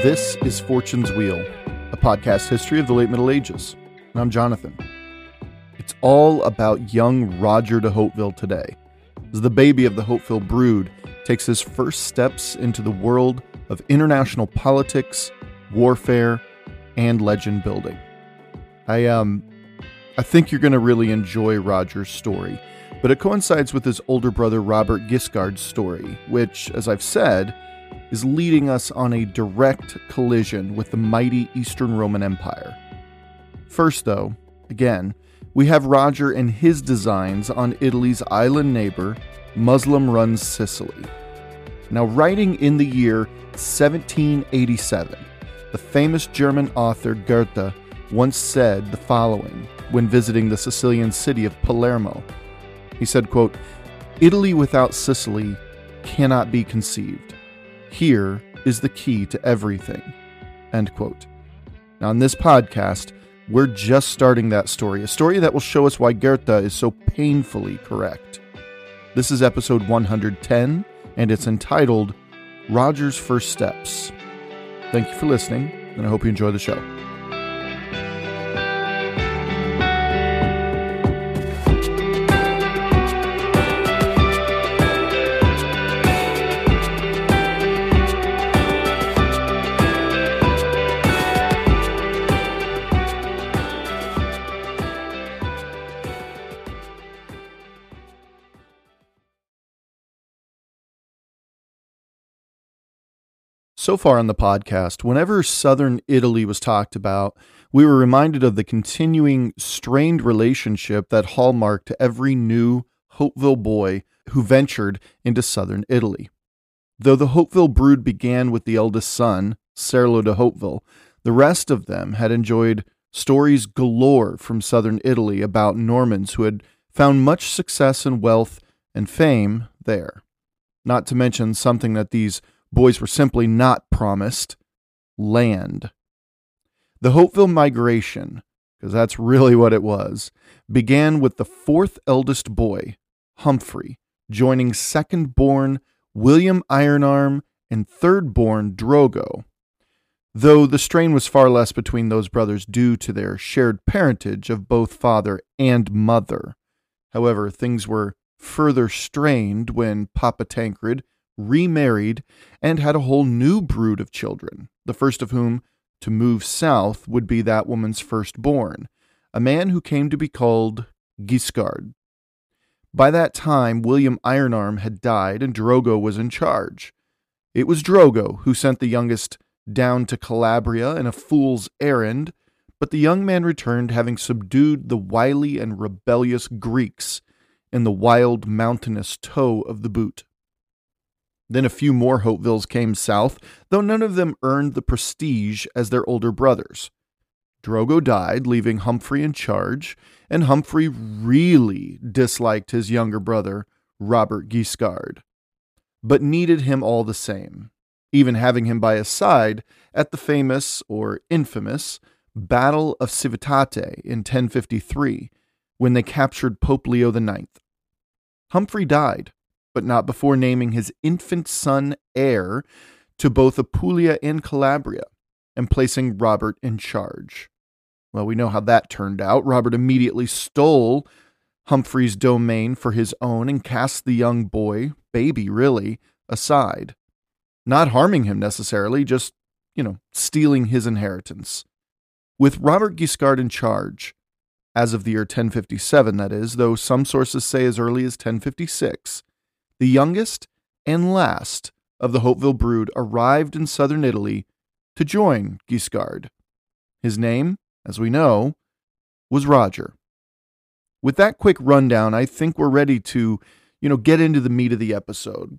This is Fortune's Wheel, a podcast history of the late Middle Ages. And I'm Jonathan. It's all about young Roger de Hauteville today, as the baby of the Hauteville brood takes his first steps into the world of international politics, warfare, and legend building. I um I think you're going to really enjoy Roger's story, but it coincides with his older brother Robert Guiscard's story, which, as I've said, is leading us on a direct collision with the mighty Eastern Roman Empire. First, though, again, we have Roger and his designs on Italy's island neighbor, Muslim run Sicily. Now, writing in the year 1787, the famous German author Goethe once said the following when visiting the Sicilian city of Palermo. He said, quote, Italy without Sicily cannot be conceived. Here is the key to everything. End quote. Now, in this podcast, we're just starting that story, a story that will show us why Goethe is so painfully correct. This is episode 110, and it's entitled Roger's First Steps. Thank you for listening, and I hope you enjoy the show. So far on the podcast, whenever southern Italy was talked about, we were reminded of the continuing strained relationship that hallmarked every new Hauteville boy who ventured into southern Italy. Though the Hauteville brood began with the eldest son, Serlo de Hauteville, the rest of them had enjoyed stories galore from southern Italy about Normans who had found much success and wealth and fame there. Not to mention something that these boys were simply not promised land. The Hauteville migration, because that's really what it was, began with the fourth eldest boy, Humphrey, joining second born William Ironarm and third born Drogo. Though the strain was far less between those brothers due to their shared parentage of both father and mother. However, things were further strained when Papa Tancred remarried, and had a whole new brood of children, the first of whom to move south would be that woman's firstborn, a man who came to be called Guiscard. By that time, William Ironarm had died and Drogo was in charge. It was Drogo who sent the youngest down to Calabria in a fool's errand, but the young man returned having subdued the wily and rebellious Greeks in the wild mountainous toe of the boot. Then a few more Hautevilles came south, though none of them earned the prestige as their older brothers. Drogo died, leaving Humphrey in charge, and Humphrey really disliked his younger brother, Robert Guiscard, but needed him all the same, even having him by his side at the famous, or infamous, Battle of Civitate in 1053, when they captured Pope Leo IX. Humphrey died, but not before naming his infant son heir to both Apulia and Calabria and placing Robert in charge. Well, we know how that turned out. Robert immediately stole Humphrey's domain for his own and cast the young boy, baby really, aside. Not harming him necessarily, just, you know, stealing his inheritance. With Robert Guiscard in charge, as of the year 1057, that is, though some sources say as early as 1056, the youngest and last of the Hauteville brood, arrived in southern Italy to join Guiscard. His name, as we know, was Roger. With that quick rundown, I think we're ready to, you know, get into the meat of the episode.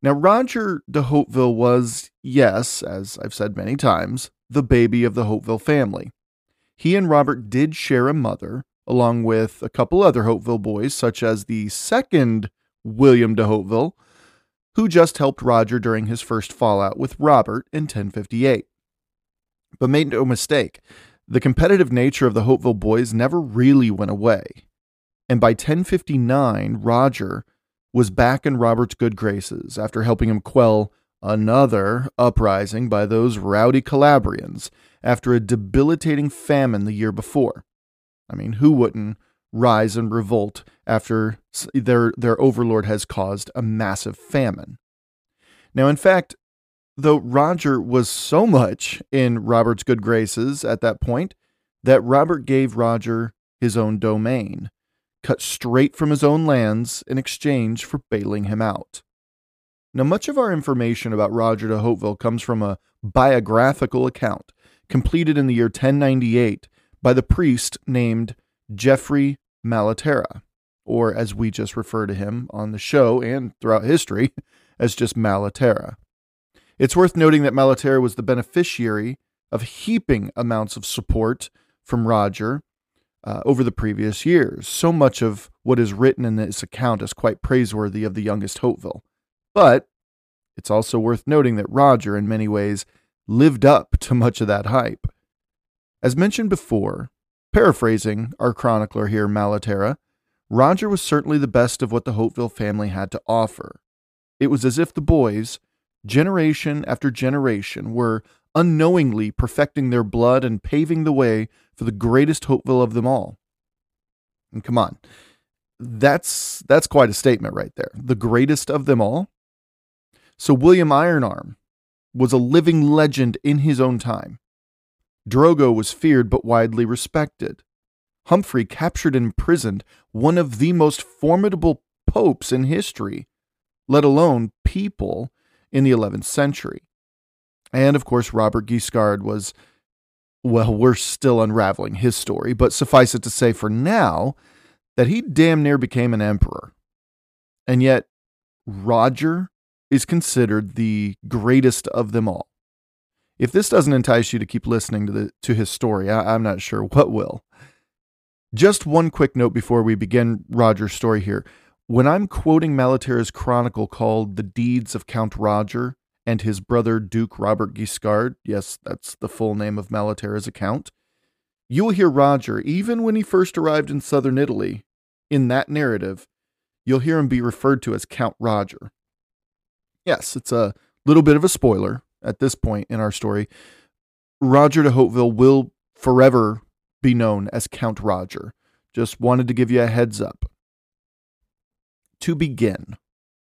Now, Roger de Hauteville was, yes, as I've said many times, the baby of the Hauteville family. He and Robert did share a mother, along with a couple other Hauteville boys, such as the second William de Hauteville, who just helped Roger during his first fallout with Robert in 1058. But make no mistake, the competitive nature of the Hauteville boys never really went away. And by 1059, Roger was back in Robert's good graces after helping him quell another uprising by those rowdy Calabrians after a debilitating famine the year before. I mean, who wouldn't rise and revolt after their, their overlord has caused a massive famine? Now, in fact, though Roger was so much in Robert's good graces at that point that Robert gave Roger his own domain, cut straight from his own lands in exchange for bailing him out. Now, much of our information about Roger de Hauteville comes from a biographical account completed in the year 1098 by the priest named Geoffrey Malaterra, or as we just refer to him on the show and throughout history, as just Malaterra. It's worth noting that Malaterra was the beneficiary of heaping amounts of support from Roger uh, over the previous years. So much of what is written in this account is quite praiseworthy of the youngest Hauteville. But it's also worth noting that Roger, in many ways, lived up to much of that hype. As mentioned before, paraphrasing our chronicler here, Malaterra, Roger was certainly the best of what the Hauteville family had to offer. It was as if the boys, generation after generation, were unknowingly perfecting their blood and paving the way for the greatest Hauteville of them all. And come on, that's that's quite a statement right there. The greatest of them all. So William Ironarm was a living legend in his own time. Drogo was feared but widely respected. Humphrey captured and imprisoned one of the most formidable popes in history, let alone people in the 11th century. And of course, Robert Guiscard was, well, we're still unraveling his story, but suffice it to say for now that he damn near became an emperor. And yet, Roger is considered the greatest of them all. If this doesn't entice you to keep listening to, the, to his story, I, I'm not sure what will. Just one quick note before we begin Roger's story here. When I'm quoting Malaterra's chronicle called The Deeds of Count Roger and his brother Duke Robert Guiscard, yes, that's the full name of Malaterra's account, you will hear Roger, even when he first arrived in southern Italy, in that narrative, you'll hear him be referred to as Count Roger. Yes, it's a little bit of a spoiler at this point in our story. Roger de Hauteville will forever be known as Count Roger. Just wanted to give you a heads up to begin,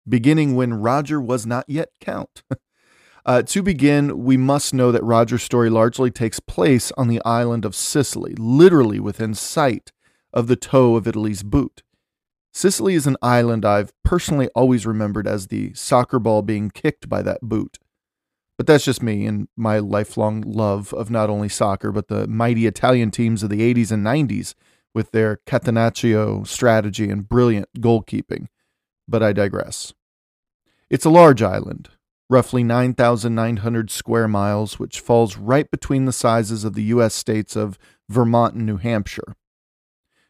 beginning when Roger was not yet Count. uh, to begin, we must know that Roger's story largely takes place on the island of Sicily, literally within sight of the toe of Italy's boot. Sicily is an island I've personally always remembered as the soccer ball being kicked by that boot. But that's just me and my lifelong love of not only soccer, but the mighty Italian teams of the 80s and 90s with their catenaccio strategy and brilliant goalkeeping but I digress. It's a large island, roughly 9,900 square miles, which falls right between the sizes of the U.S. states of Vermont and New Hampshire.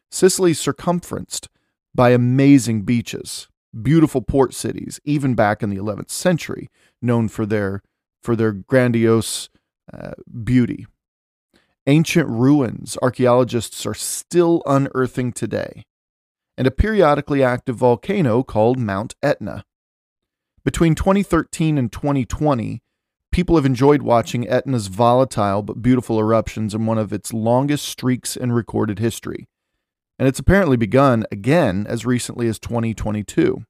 Sicily's circumferenced by amazing beaches, beautiful port cities, even back in the 11th century, known for their, for their grandiose uh, beauty. Ancient ruins archaeologists are still unearthing today and a periodically active volcano called Mount Etna. Between 2013 and 2020, people have enjoyed watching Etna's volatile but beautiful eruptions in one of its longest streaks in recorded history. And it's apparently begun again as recently as 2022.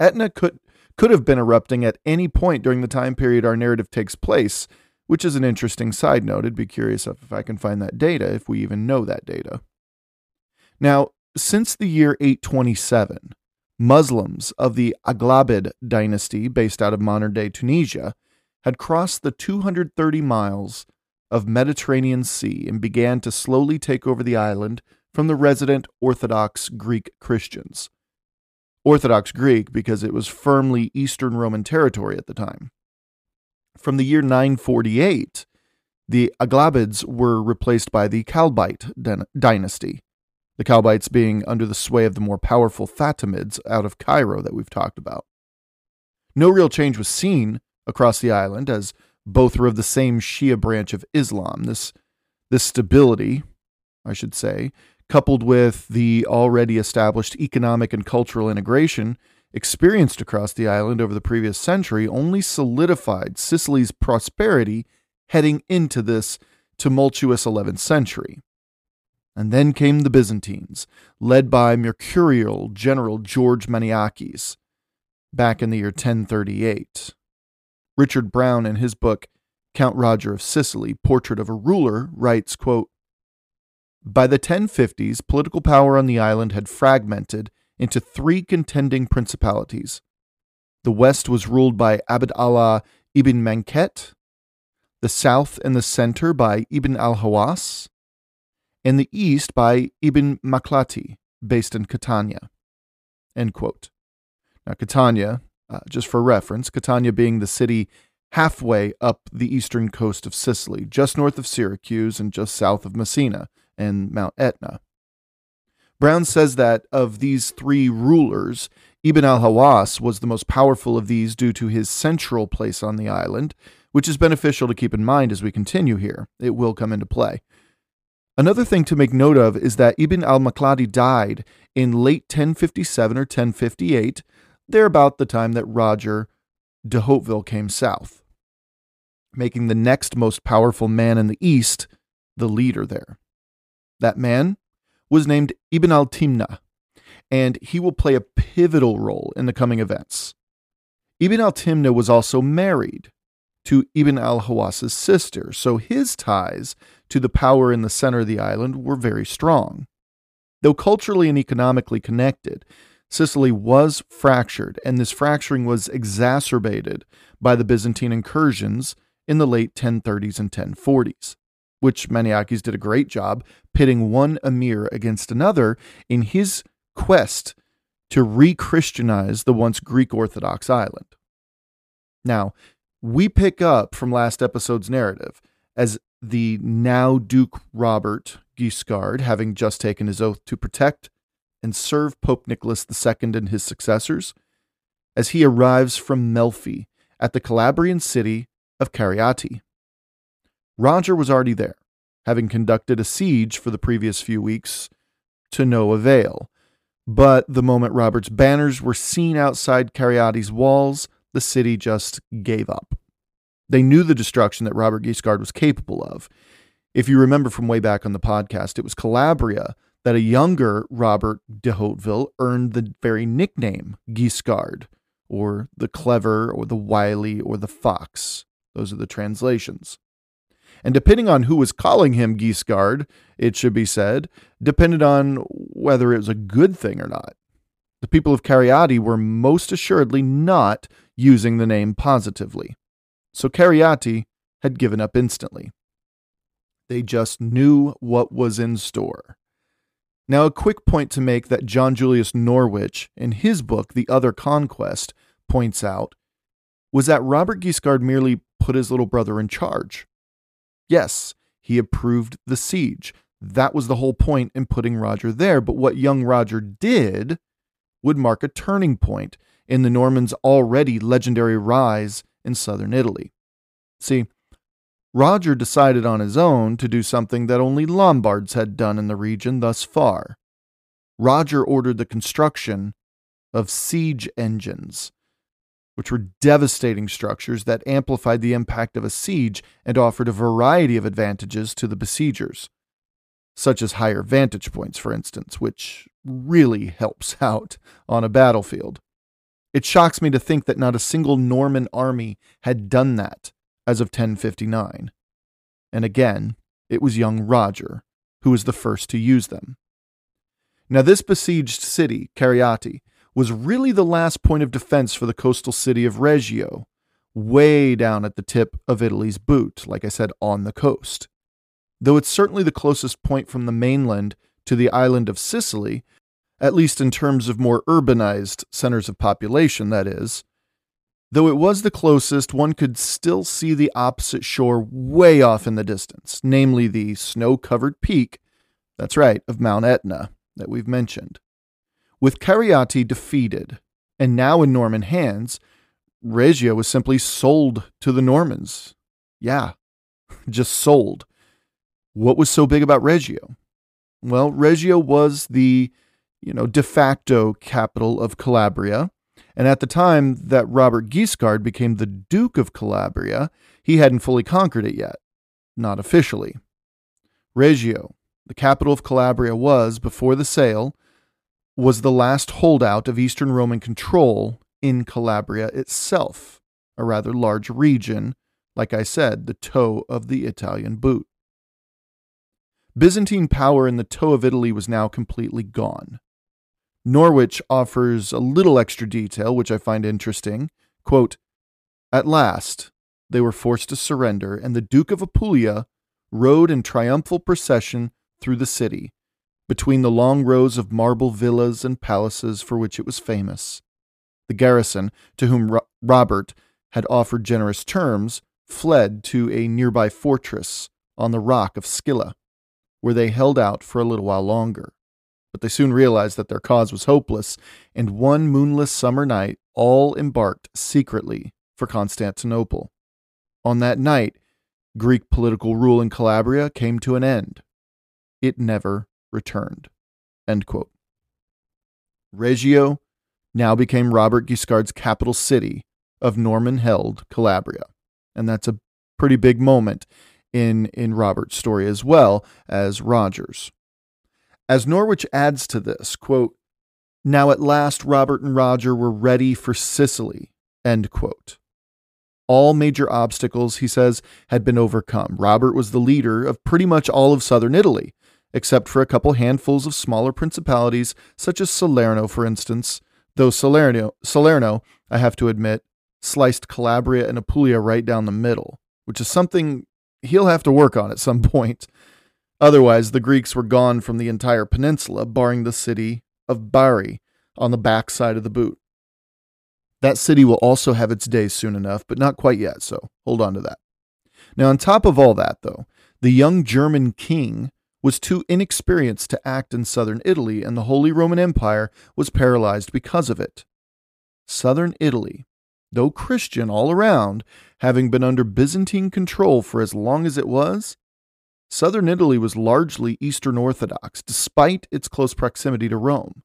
Etna could, could have been erupting at any point during the time period our narrative takes place, which is an interesting side note. I'd be curious if I can find that data, if we even know that data. Now, since the year 827, Muslims of the Aghlabid dynasty, based out of modern day Tunisia, had crossed the 230 miles of Mediterranean Sea and began to slowly take over the island from the resident Orthodox Greek Christians. Orthodox Greek because it was firmly Eastern Roman territory at the time. From the year 948, the Aghlabids were replaced by the Kalbite dynasty, the Kalbites being under the sway of the more powerful Fatimids out of Cairo that we've talked about. No real change was seen across the island as both were of the same Shia branch of Islam. This, this stability, I should say, coupled with the already established economic and cultural integration experienced across the island over the previous century, only solidified Sicily's prosperity heading into this tumultuous 11th century. And then came the Byzantines, led by mercurial General George Maniakes, back in the year 1038. Richard Browne, in his book Count Roger of Sicily, Portrait of a Ruler, writes, quote, By the 1050s, political power on the island had fragmented into three contending principalities. The west was ruled by Abd Allah ibn Manket, the south and the center by Ibn al Hawas, and the east by Ibn Maklati, based in Catania. Now, Catania, uh, just for reference, Catania being the city halfway up the eastern coast of Sicily, just north of Syracuse and just south of Messina and Mount Etna. Brown says that of these three rulers, Ibn al Hawas was the most powerful of these due to his central place on the island, which is beneficial to keep in mind as we continue here. It will come into play. Another thing to make note of is that Ibn al Maklati died in late 1057 or 1058, there about the time that Roger de Hauteville came south, making the next most powerful man in the East the leader there. That man was named Ibn al Timna, and he will play a pivotal role in the coming events. Ibn al Timna was also married to Ibn al Hawas's sister, so his ties to the power in the center of the island were very strong. Though culturally and economically connected, Sicily was fractured, and this fracturing was exacerbated by the Byzantine incursions in the late 1030s and 1040s, which Maniakes did a great job pitting one emir against another in his quest to re Christianize the once Greek Orthodox island. Now, we pick up from last episode's narrative as the now Duke Robert Guiscard, having just taken his oath to protect and serve Pope Nicholas II and his successors, as he arrives from Melfi at the Calabrian city of Cariati. Roger was already there, having conducted a siege for the previous few weeks to no avail. But the moment Robert's banners were seen outside Cariati's walls, the city just gave up. They knew the destruction that Robert Guiscard was capable of. If you remember from way back on the podcast, it was Calabria that a younger Robert de Hauteville earned the very nickname Guiscard, or the clever, or the wily, or the fox. Those are the translations. And depending on who was calling him Guiscard, it should be said, depended on whether it was a good thing or not. The people of Cariati were most assuredly not using the name positively. So Cariati had given up instantly. They just knew what was in store. Now, a quick point to make that John Julius Norwich, in his book, The Other Conquest, points out was that Robert Guiscard merely put his little brother in charge. Yes, he approved the siege. That was the whole point in putting Roger there. But what young Roger did would mark a turning point in the Normans' already legendary rise in southern Italy. See, Roger decided on his own to do something that only Lombards had done in the region thus far. Roger ordered the construction of siege engines, which were devastating structures that amplified the impact of a siege and offered a variety of advantages to the besiegers, such as higher vantage points, for instance, which really helps out on a battlefield. It shocks me to think that not a single Norman army had done that as of 1059. And again, it was young Roger who was the first to use them. Now, this besieged city, Cariati, was really the last point of defense for the coastal city of Reggio, way down at the tip of Italy's boot, like I said, on the coast. Though it's certainly the closest point from the mainland to the island of Sicily, at least in terms of more urbanized centers of population, that is. Though it was the closest, one could still see the opposite shore way off in the distance, namely the snow covered peak, that's right, of Mount Etna that we've mentioned. With Cariati defeated and now in Norman hands, Reggio was simply sold to the Normans. Yeah, just sold. What was so big about Reggio? Well, Reggio was the, you know, de facto capital of Calabria. And at the time that Robert Guiscard became the Duke of Calabria, he hadn't fully conquered it yet. Not officially. Reggio, the capital of Calabria, was, before the sale, was the last holdout of Eastern Roman control in Calabria itself, a rather large region, like I said, the toe of the Italian boot. Byzantine power in the toe of Italy was now completely gone. Norwich offers a little extra detail, which I find interesting. Quote, At last, they were forced to surrender, and the Duke of Apulia rode in triumphal procession through the city, between the long rows of marble villas and palaces for which it was famous. The garrison, to whom Ro- Robert had offered generous terms, fled to a nearby fortress on the rock of Scylla, where they held out for a little while longer. But they soon realized that their cause was hopeless, and one moonless summer night all embarked secretly for Constantinople. On that night, Greek political rule in Calabria came to an end. It never returned. Reggio now became Robert Guiscard's capital city of Norman held Calabria. And that's a pretty big moment in, in Robert's story as well as Roger's. As Norwich adds to this, quote, Now at last Robert and Roger were ready for Sicily, end quote. All major obstacles, he says, had been overcome. Robert was the leader of pretty much all of southern Italy, except for a couple handfuls of smaller principalities, such as Salerno, for instance, though Salerno, Salerno, I have to admit, sliced Calabria and Apulia right down the middle, which is something he'll have to work on at some point. Otherwise, the Greeks were gone from the entire peninsula, barring the city of Bari on the back side of the boot. That city will also have its day soon enough, but not quite yet, so hold on to that. Now, on top of all that, though, the young German king was too inexperienced to act in southern Italy, and the Holy Roman Empire was paralyzed because of it. Southern Italy, though Christian all around, having been under Byzantine control for as long as it was, southern Italy was largely Eastern Orthodox, despite its close proximity to Rome.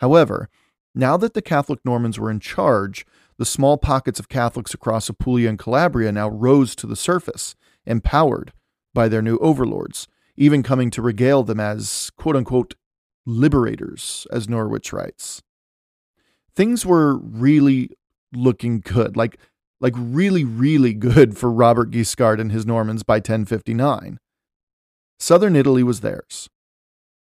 However, now that the Catholic Normans were in charge, the small pockets of Catholics across Apulia and Calabria now rose to the surface, empowered by their new overlords, even coming to regale them as quote unquote liberators, as Norwich writes. Things were really looking good, like like really, really good for Robert Guiscard and his Normans by 1059. Southern Italy was theirs.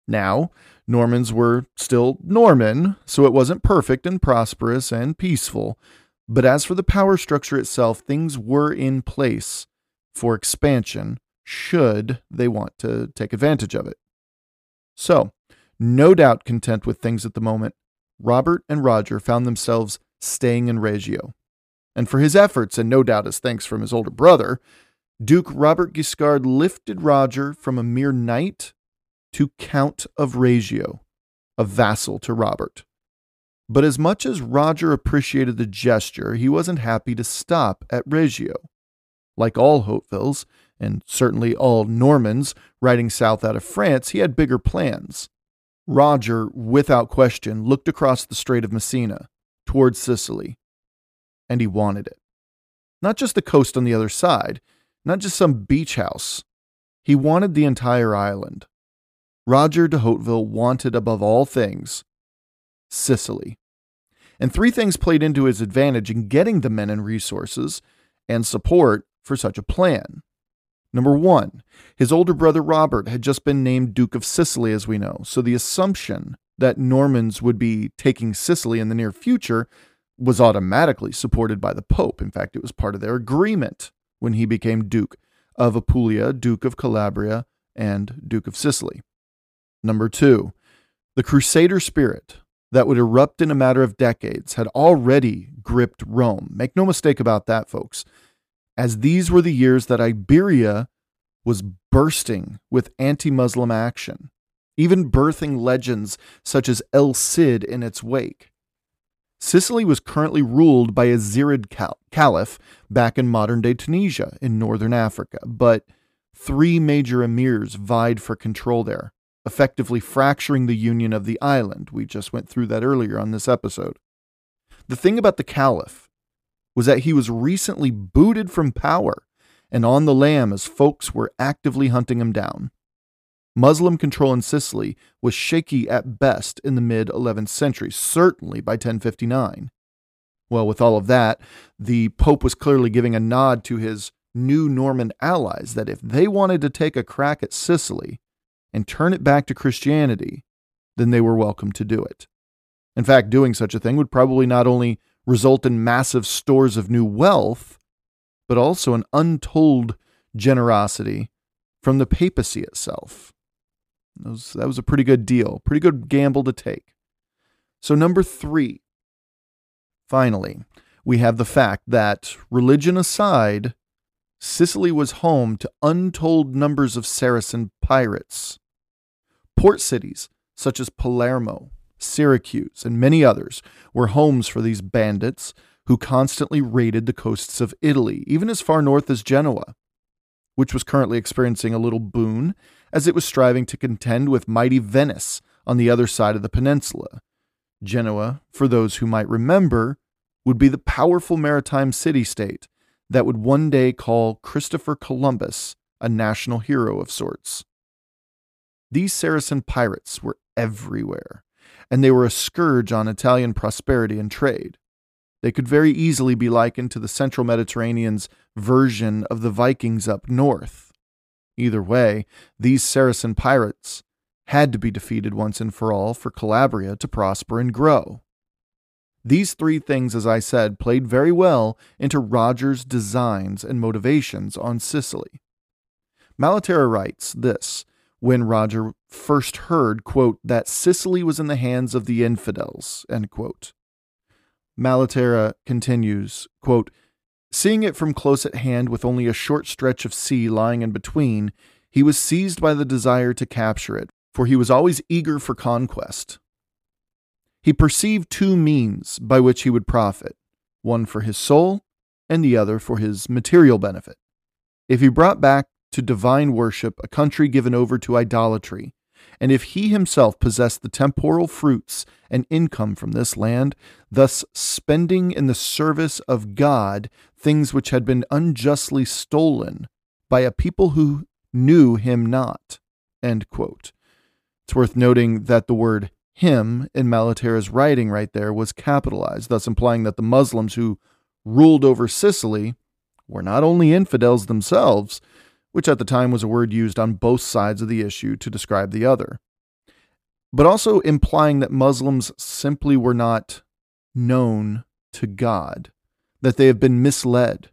Now, Normans were still Norman, so it wasn't perfect and prosperous and peaceful. But as for the power structure itself, things were in place for expansion should they want to take advantage of it. So, no doubt content with things at the moment, Robert and Roger found themselves staying in Reggio. And for his efforts, and no doubt as thanks from his older brother, Duke Robert Guiscard lifted Roger from a mere knight to Count of Reggio, a vassal to Robert. But as much as Roger appreciated the gesture, he wasn't happy to stop at Reggio. Like all Hautevilles, and certainly all Normans riding south out of France, he had bigger plans. Roger, without question, looked across the Strait of Messina towards Sicily, and he wanted it. Not just the coast on the other side, not just some beach house. He wanted the entire island. Roger de Hauteville wanted above all things Sicily. And three things played into his advantage in getting the men and resources and support for such a plan. Number one, his older brother Robert had just been named Duke of Sicily, as we know, so the assumption that Normans would be taking Sicily in the near future was automatically supported by the Pope. In fact, it was part of their agreement when he became Duke of Apulia, Duke of Calabria, and Duke of Sicily. Number two, the Crusader spirit that would erupt in a matter of decades had already gripped Rome. Make no mistake about that, folks, as these were the years that Iberia was bursting with anti Muslim action, even birthing legends such as El Cid in its wake. Sicily was currently ruled by a Zirid caliph back in modern day Tunisia in northern Africa, but three major emirs vied for control there, effectively fracturing the union of the island. We just went through that earlier on this episode. The thing about the caliph was that he was recently booted from power and on the lam as folks were actively hunting him down. Muslim control in Sicily was shaky at best in the mid 11th century, certainly by 1059. Well, with all of that, the Pope was clearly giving a nod to his new Norman allies that if they wanted to take a crack at Sicily and turn it back to Christianity, then they were welcome to do it. In fact, doing such a thing would probably not only result in massive stores of new wealth, but also an untold generosity from the papacy itself. That was, that was a pretty good deal, pretty good gamble to take. So, number three, finally, we have the fact that, religion aside, Sicily was home to untold numbers of Saracen pirates. Port cities such as Palermo, Syracuse, and many others were homes for these bandits who constantly raided the coasts of Italy, even as far north as Genoa, which was currently experiencing a little boon as it was striving to contend with mighty Venice on the other side of the peninsula. Genoa, for those who might remember, would be the powerful maritime city state that would one day call Christopher Columbus a national hero of sorts. These Saracen pirates were everywhere, and they were a scourge on Italian prosperity and trade. They could very easily be likened to the central Mediterranean's version of the Vikings up north. Either way, these Saracen pirates had to be defeated once and for all for Calabria to prosper and grow. These three things, as I said, played very well into Roger's designs and motivations on Sicily. Malaterra writes this when Roger first heard, quote, that Sicily was in the hands of the infidels, end quote. Malaterra continues, quote, Seeing it from close at hand with only a short stretch of sea lying in between, he was seized by the desire to capture it, for he was always eager for conquest. He perceived two means by which he would profit one for his soul, and the other for his material benefit. If he brought back to divine worship a country given over to idolatry, and if he himself possessed the temporal fruits and income from this land, thus spending in the service of God things which had been unjustly stolen by a people who knew him not. It's worth noting that the word him in Malaterra's writing right there was capitalized, thus implying that the Muslims who ruled over Sicily were not only infidels themselves, which at the time was a word used on both sides of the issue to describe the other, but also implying that Muslims simply were not known to God, that they have been misled,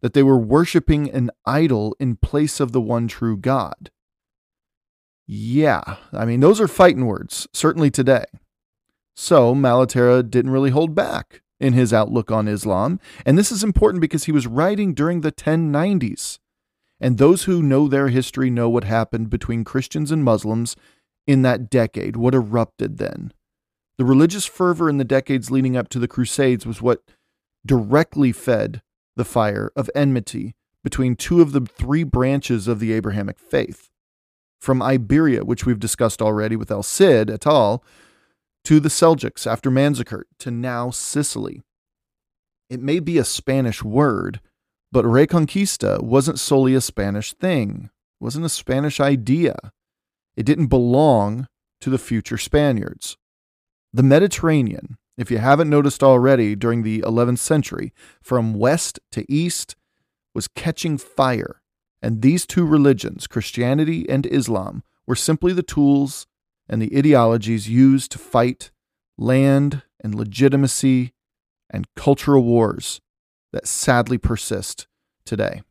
that they were worshiping an idol in place of the one true God. Yeah, I mean, those are fighting words, certainly today. So Malaterra didn't really hold back in his outlook on Islam, and this is important because he was writing during the 1090s and those who know their history know what happened between Christians and Muslims in that decade, what erupted then. The religious fervor in the decades leading up to the Crusades was what directly fed the fire of enmity between two of the three branches of the Abrahamic faith. From Iberia, which we've discussed already with El Cid et al., to the Seljuks after Manzikert, to now Sicily. It may be a Spanish word, but Reconquista wasn't solely a Spanish thing, it wasn't a Spanish idea. It didn't belong to the future Spaniards. The Mediterranean, if you haven't noticed already during the 11th century, from west to east, was catching fire, and these two religions, Christianity and Islam, were simply the tools and the ideologies used to fight land and legitimacy and cultural wars that sadly persist today.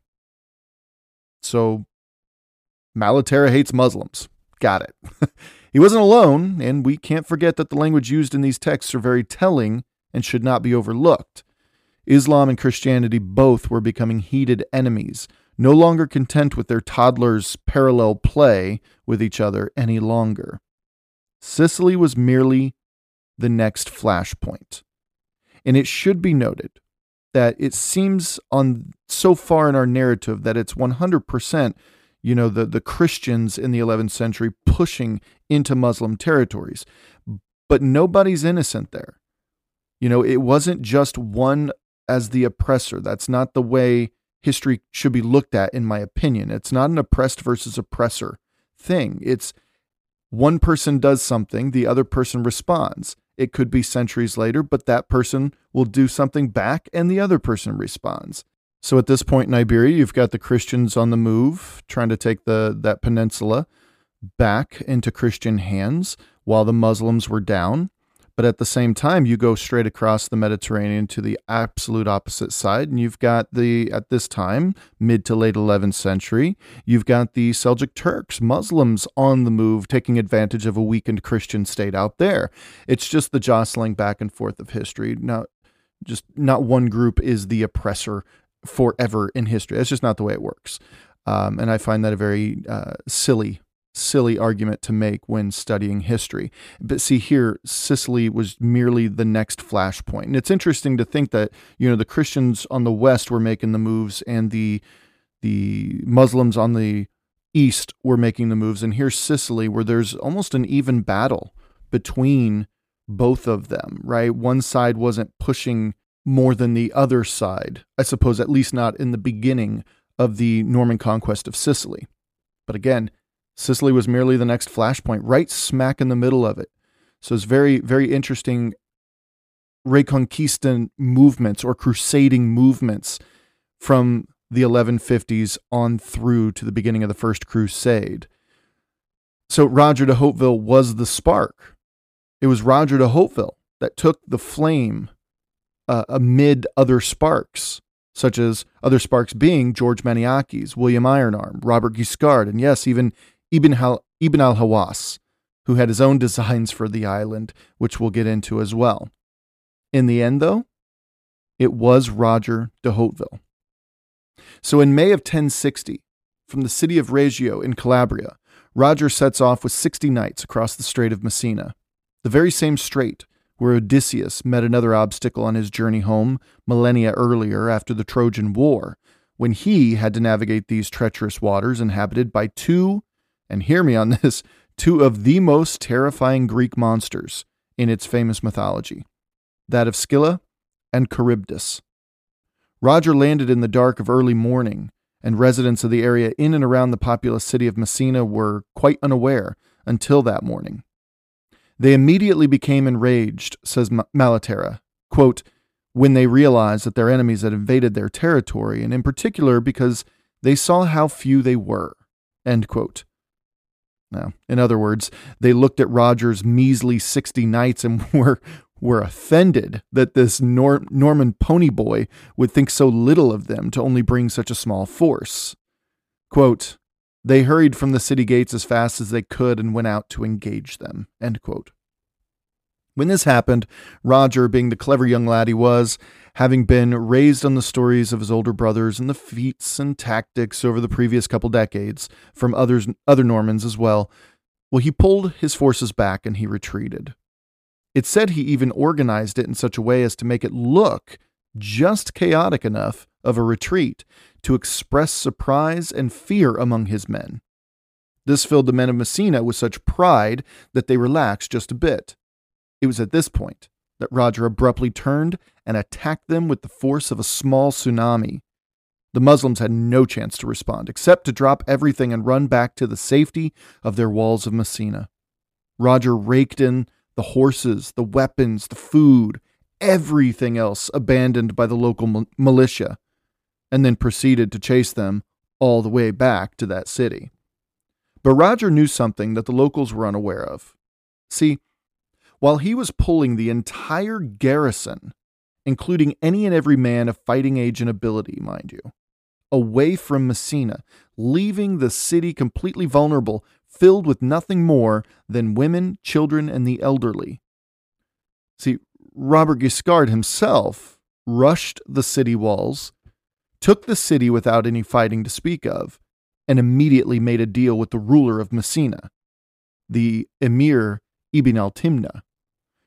So, Malaterra hates Muslims. Got it. he wasn't alone, and we can't forget that the language used in these texts are very telling and should not be overlooked. Islam and Christianity both were becoming heated enemies, no longer content with their toddlers' parallel play with each other any longer. Sicily was merely the next flashpoint. And it should be noted that it seems on so far in our narrative that it's 100% you know the the Christians in the 11th century pushing into Muslim territories. But nobody's innocent there. You know it wasn't just one as the oppressor. That's not the way history should be looked at in my opinion. It's not an oppressed versus oppressor thing. It's one person does something the other person responds it could be centuries later, but that person will do something back and the other person responds. So at this point in Iberia, you've got the Christians on the move, trying to take the that peninsula back into Christian hands while the Muslims were down. But at the same time, you go straight across the Mediterranean to the absolute opposite side, and you've got the, at this time, mid to late 11th century, you've got the Seljuk Turks, Muslims on the move, taking advantage of a weakened Christian state out there. It's just the jostling back and forth of history. Now, just not one group is the oppressor forever in history. That's just not the way it works. Um, and I find that a very uh, silly silly argument to make when studying history. But see here, Sicily was merely the next flashpoint. And it's interesting to think that, you know, the Christians on the west were making the moves and the the Muslims on the east were making the moves. And here's Sicily where there's almost an even battle between both of them, right? One side wasn't pushing more than the other side, I suppose, at least not in the beginning of the Norman conquest of Sicily. But again, Sicily was merely the next flashpoint, right smack in the middle of it. So it's very, very interesting Reconquista movements or crusading movements from the 1150s on through to the beginning of the First Crusade. So Roger de Hauteville was the spark. It was Roger de Hauteville that took the flame uh, amid other sparks, such as other sparks being George Maniakes, William Ironarm, Robert Guiscard, and yes, even Ibn, al- Ibn al Hawass, who had his own designs for the island, which we'll get into as well. In the end, though, it was Roger de Hauteville. So in May of 1060, from the city of Reggio in Calabria, Roger sets off with 60 knights across the Strait of Messina, the very same strait where Odysseus met another obstacle on his journey home millennia earlier after the Trojan War, when he had to navigate these treacherous waters inhabited by two and hear me on this, two of the most terrifying Greek monsters in its famous mythology that of Scylla and Charybdis. Roger landed in the dark of early morning, and residents of the area in and around the populous city of Messina were quite unaware until that morning. They immediately became enraged, says Malaterra, quote, when they realized that their enemies had invaded their territory, and in particular because they saw how few they were. End quote. Now, in other words, they looked at Roger's measly 60 knights and were, were offended that this Nor- Norman ponyboy would think so little of them to only bring such a small force. Quote, they hurried from the city gates as fast as they could and went out to engage them. End quote. When this happened, Roger, being the clever young lad he was, having been raised on the stories of his older brothers and the feats and tactics over the previous couple decades from others, other Normans as well, well, he pulled his forces back and he retreated. It said he even organized it in such a way as to make it look just chaotic enough of a retreat to express surprise and fear among his men. This filled the men of Messina with such pride that they relaxed just a bit. It was at this point that Roger abruptly turned and attacked them with the force of a small tsunami. The Muslims had no chance to respond except to drop everything and run back to the safety of their walls of Messina. Roger raked in the horses, the weapons, the food, everything else abandoned by the local militia, and then proceeded to chase them all the way back to that city. But Roger knew something that the locals were unaware of. See, while he was pulling the entire garrison including any and every man of fighting age and ability, mind you, away from Messina, leaving the city completely vulnerable, filled with nothing more than women, children, and the elderly. See, Robert Guiscard himself rushed the city walls, took the city without any fighting to speak of, and immediately made a deal with the ruler of Messina, the Emir Ibn al Timna,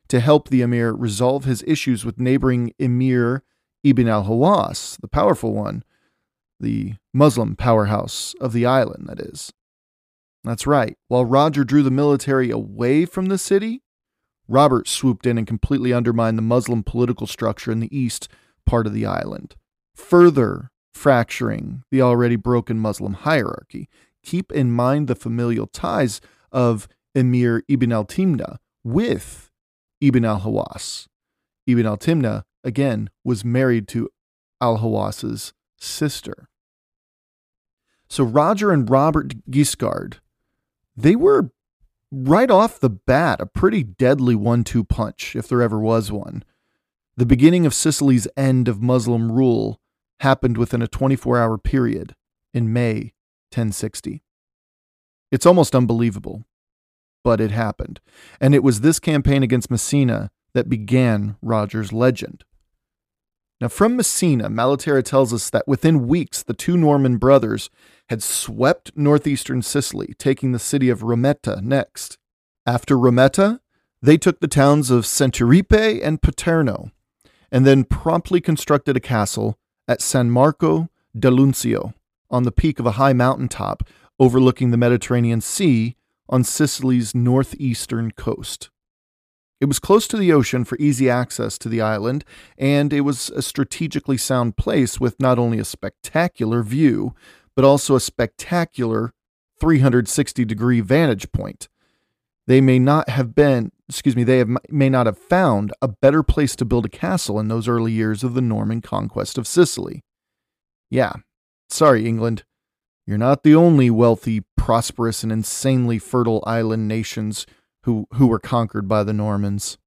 to help the Emir resolve his issues with neighboring Emir Ibn al Hawas, the powerful one, the Muslim powerhouse of the island, that is. That's right. While Roger drew the military away from the city, Robert swooped in and completely undermined the Muslim political structure in the east part of the island, further fracturing the already broken Muslim hierarchy. Keep in mind the familial ties of Emir Ibn al Timna with Ibn al Hawas. Ibn al Timna, again, was married to al Hawas's sister. So Roger and Robert Guiscard, they were right off the bat a pretty deadly one two punch, if there ever was one. The beginning of Sicily's end of Muslim rule happened within a 24 hour period in May 1060. It's almost unbelievable, but it happened. And it was this campaign against Messina that began Roger's legend. Now, from Messina, Malaterra tells us that within weeks, the two Norman brothers had swept northeastern Sicily, taking the city of Rometta next. After Rometta, they took the towns of Centuripe and Paterno, and then promptly constructed a castle at San Marco d'Alunzio on the peak of a high mountaintop overlooking the Mediterranean Sea on Sicily's northeastern coast. It was close to the ocean for easy access to the island, and it was a strategically sound place with not only a spectacular view, but also a spectacular 360 degree vantage point. They may not have been, excuse me, they have, may not have found a better place to build a castle in those early years of the Norman conquest of Sicily. Yeah, sorry, England. You're not the only wealthy, prosperous, and insanely fertile island nations who, who were conquered by the Normans.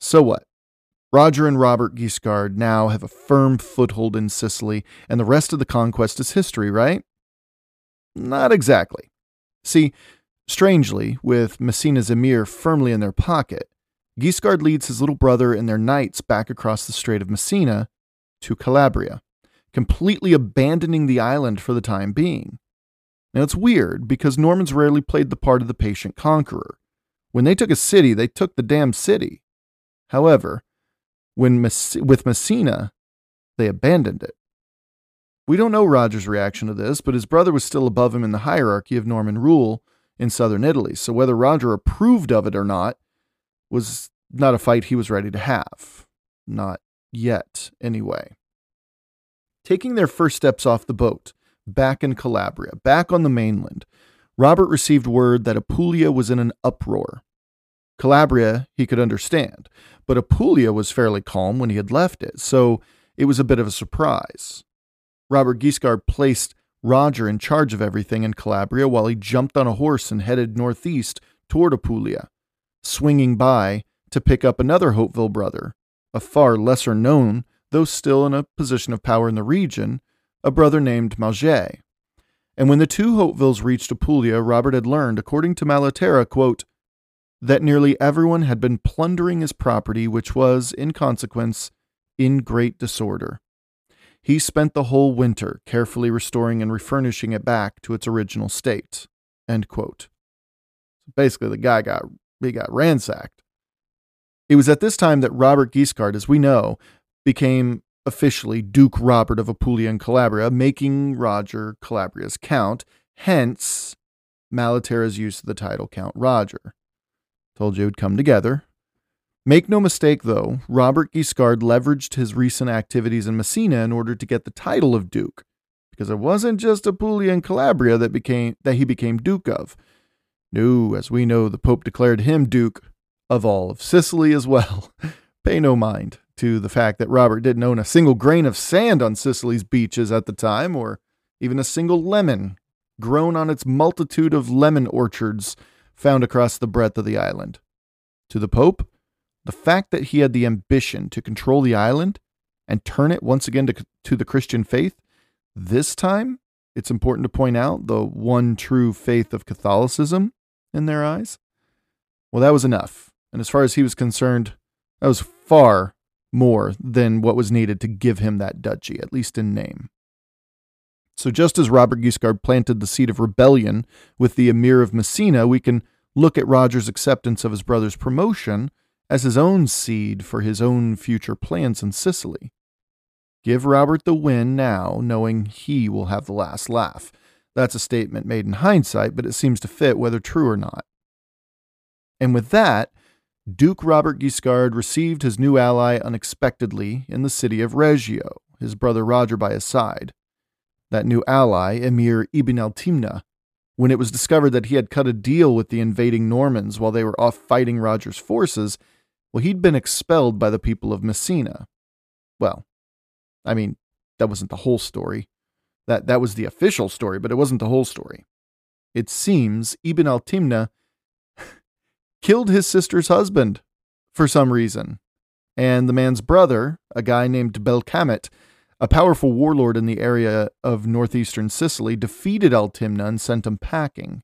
So what? Roger and Robert Guiscard now have a firm foothold in Sicily, and the rest of the conquest is history, right? Not exactly. See, strangely, with Messina's emir firmly in their pocket, Guiscard leads his little brother and their knights back across the Strait of Messina to Calabria completely abandoning the island for the time being. Now it's weird because Normans rarely played the part of the patient conqueror. When they took a city, they took the damn city. However, when Mess- with Messina, they abandoned it. We don't know Roger's reaction to this, but his brother was still above him in the hierarchy of Norman rule in southern Italy, so whether Roger approved of it or not was not a fight he was ready to have. Not yet, anyway taking their first steps off the boat, back in Calabria, back on the mainland, Robert received word that Apulia was in an uproar. Calabria he could understand, but Apulia was fairly calm when he had left it, so it was a bit of a surprise. Robert Guiscard placed Roger in charge of everything in Calabria while he jumped on a horse and headed northeast toward Apulia, swinging by to pick up another Hauteville brother, a far lesser known though still in a position of power in the region, a brother named Mauger. And when the two Hautevilles reached Apulia, Robert had learned, according to Malaterra, quote, that nearly everyone had been plundering his property, which was, in consequence, in great disorder. He spent the whole winter carefully restoring and refurnishing it back to its original state. End quote. Basically, the guy got he got ransacked. It was at this time that Robert Guiscard, as we know, became officially Duke Robert of Apulia and Calabria, making Roger Calabria's count, hence Malaterra's use of the title Count Roger. Told you it would come together. Make no mistake, though, Robert Guiscard leveraged his recent activities in Messina in order to get the title of Duke, because it wasn't just Apulia and Calabria that became that he became Duke of. No, as we know, the Pope declared him Duke of all of Sicily as well. Pay no mind to the fact that Robert didn't own a single grain of sand on Sicily's beaches at the time, or even a single lemon grown on its multitude of lemon orchards found across the breadth of the island. To the Pope, the fact that he had the ambition to control the island and turn it once again to, to the Christian faith, this time, it's important to point out the one true faith of Catholicism in their eyes. Well, that was enough. And as far as he was concerned, that was far more than what was needed to give him that duchy, at least in name. So, just as Robert Guiscard planted the seed of rebellion with the Emir of Messina, we can look at Roger's acceptance of his brother's promotion as his own seed for his own future plans in Sicily. Give Robert the win now, knowing he will have the last laugh. That's a statement made in hindsight, but it seems to fit whether true or not. And with that, Duke Robert Guiscard received his new ally unexpectedly in the city of Reggio, his brother Roger by his side. That new ally, Emir Ibn al Timna, when it was discovered that he had cut a deal with the invading Normans while they were off fighting Roger's forces, well, he'd been expelled by the people of Messina. Well, I mean, that wasn't the whole story. That, that was the official story, but it wasn't the whole story. It seems Ibn al Timna killed his sister's husband for some reason. And the man's brother, a guy named Belcamet, a powerful warlord in the area of northeastern Sicily, defeated Altimna and sent him packing.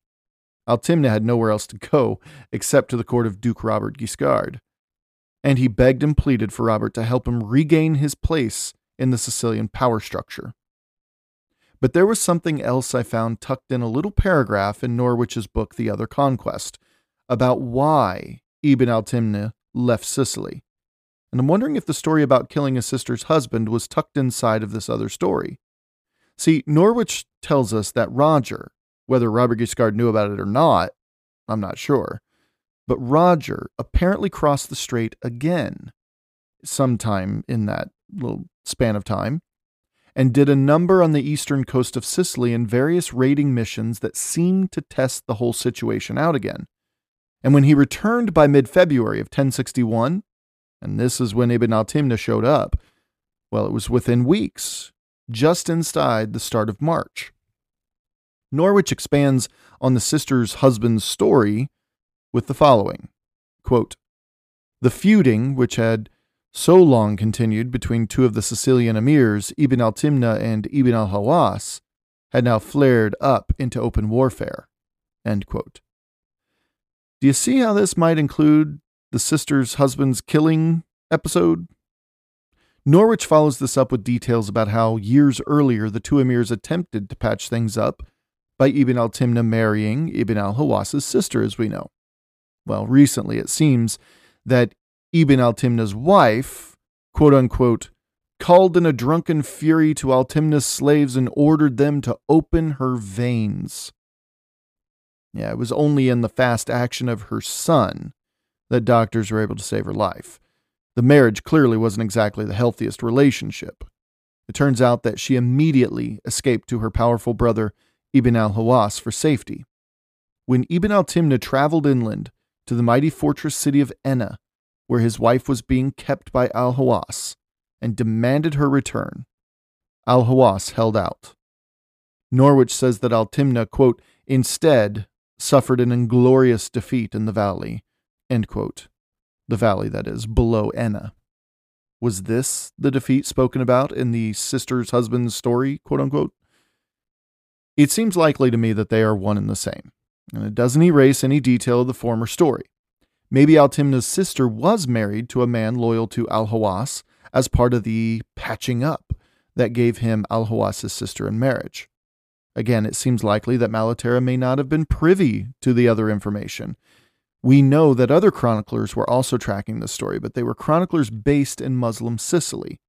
Altimna had nowhere else to go except to the court of Duke Robert Guiscard. And he begged and pleaded for Robert to help him regain his place in the Sicilian power structure. But there was something else I found tucked in a little paragraph in Norwich's book, The Other Conquest, about why Ibn al Timna left Sicily. And I'm wondering if the story about killing his sister's husband was tucked inside of this other story. See, Norwich tells us that Roger, whether Robert Guiscard knew about it or not, I'm not sure, but Roger apparently crossed the strait again sometime in that little span of time and did a number on the eastern coast of Sicily in various raiding missions that seemed to test the whole situation out again. And when he returned by mid February of 1061, and this is when Ibn al Timna showed up, well, it was within weeks, just inside the start of March. Norwich expands on the sister's husband's story with the following quote, The feuding, which had so long continued between two of the Sicilian emirs, Ibn al Timna and Ibn al Hawas, had now flared up into open warfare. End quote. Do you see how this might include the sister's husband's killing episode? Norwich follows this up with details about how years earlier the two emirs attempted to patch things up by Ibn al Timna marrying Ibn al Hawas's sister, as we know. Well, recently it seems that Ibn al Timna's wife, quote unquote, called in a drunken fury to al Timna's slaves and ordered them to open her veins. Yeah, it was only in the fast action of her son that doctors were able to save her life. The marriage clearly wasn't exactly the healthiest relationship. It turns out that she immediately escaped to her powerful brother Ibn al Hawas for safety. When Ibn al Timna traveled inland to the mighty fortress city of Enna, where his wife was being kept by al Hawas, and demanded her return, al Hawas held out. Norwich says that al Timna, quote, instead suffered an inglorious defeat in the valley, the valley that is below Enna. Was this the defeat spoken about in the sister's husband's story, quote unquote? It seems likely to me that they are one and the same, and it doesn't erase any detail of the former story. Maybe Altimna's sister was married to a man loyal to Al Hawas as part of the patching up that gave him Al Hawas's sister in marriage. Again, it seems likely that Malaterra may not have been privy to the other information. We know that other chroniclers were also tracking the story, but they were chroniclers based in Muslim Sicily.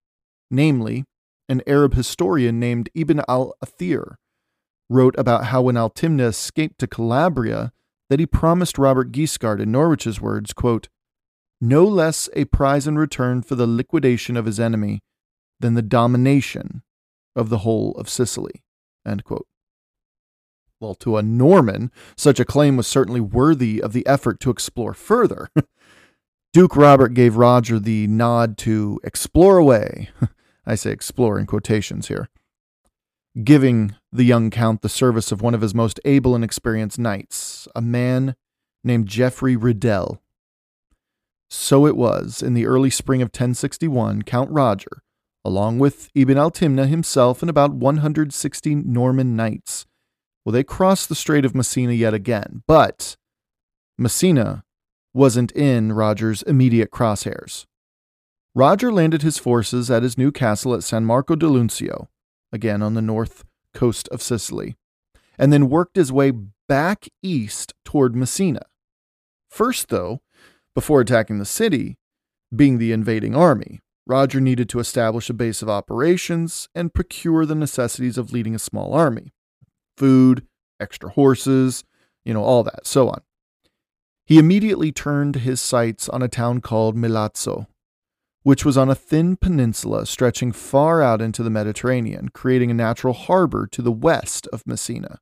Namely, an Arab historian named Ibn al Athir wrote about how when Altimna escaped to Calabria, that he promised Robert Guiscard, in Norwich's words, quote, no less a prize in return for the liquidation of his enemy than the domination of the whole of Sicily. End quote. Well, to a Norman, such a claim was certainly worthy of the effort to explore further. Duke Robert gave Roger the nod to explore away. I say explore in quotations here, giving the young count the service of one of his most able and experienced knights, a man named Geoffrey Riddell. So it was in the early spring of 1061, Count Roger, along with Ibn al Timna himself and about 160 Norman knights, well, they crossed the Strait of Messina yet again, but Messina wasn't in Roger's immediate crosshairs. Roger landed his forces at his new castle at San Marco di again on the north coast of Sicily, and then worked his way back east toward Messina. First, though, before attacking the city, being the invading army, Roger needed to establish a base of operations and procure the necessities of leading a small army food, extra horses, you know, all that, so on. He immediately turned his sights on a town called Milazzo, which was on a thin peninsula stretching far out into the Mediterranean, creating a natural harbor to the west of Messina.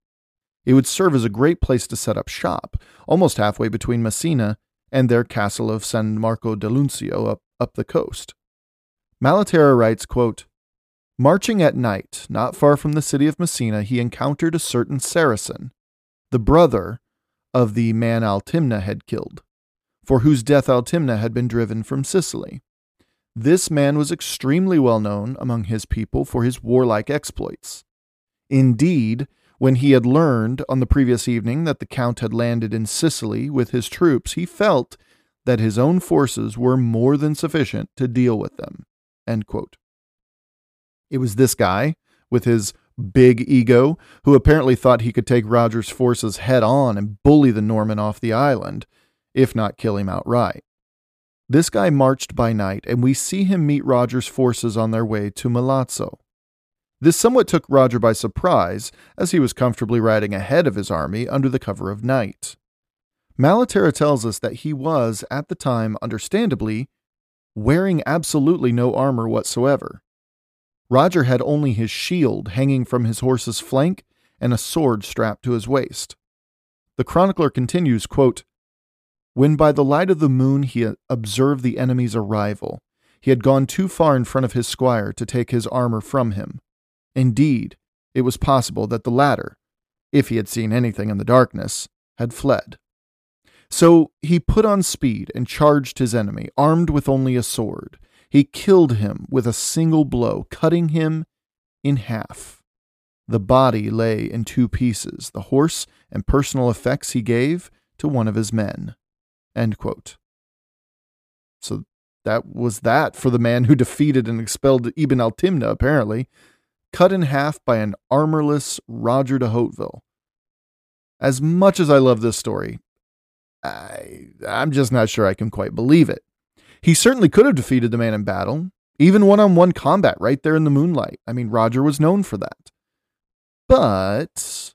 It would serve as a great place to set up shop, almost halfway between Messina and their castle of San Marco d'Alunzio up, up the coast. Malaterra writes, quote, Marching at night, not far from the city of Messina, he encountered a certain Saracen, the brother of the man Altimna had killed, for whose death Altimna had been driven from Sicily. This man was extremely well known among his people for his warlike exploits. Indeed, when he had learned on the previous evening that the Count had landed in Sicily with his troops, he felt that his own forces were more than sufficient to deal with them. It was this guy, with his big ego, who apparently thought he could take Roger's forces head on and bully the Norman off the island, if not kill him outright. This guy marched by night, and we see him meet Roger's forces on their way to Milazzo. This somewhat took Roger by surprise, as he was comfortably riding ahead of his army under the cover of night. Malaterra tells us that he was, at the time, understandably, wearing absolutely no armor whatsoever. Roger had only his shield hanging from his horse's flank and a sword strapped to his waist. The chronicler continues, quote, When by the light of the moon he observed the enemy's arrival, he had gone too far in front of his squire to take his armor from him. Indeed, it was possible that the latter, if he had seen anything in the darkness, had fled. So he put on speed and charged his enemy, armed with only a sword, he killed him with a single blow, cutting him in half. The body lay in two pieces, the horse and personal effects he gave to one of his men. So that was that for the man who defeated and expelled Ibn al Timna, apparently, cut in half by an armorless Roger de Hauteville. As much as I love this story, I, I'm just not sure I can quite believe it. He certainly could have defeated the man in battle, even one on one combat right there in the moonlight. I mean, Roger was known for that. But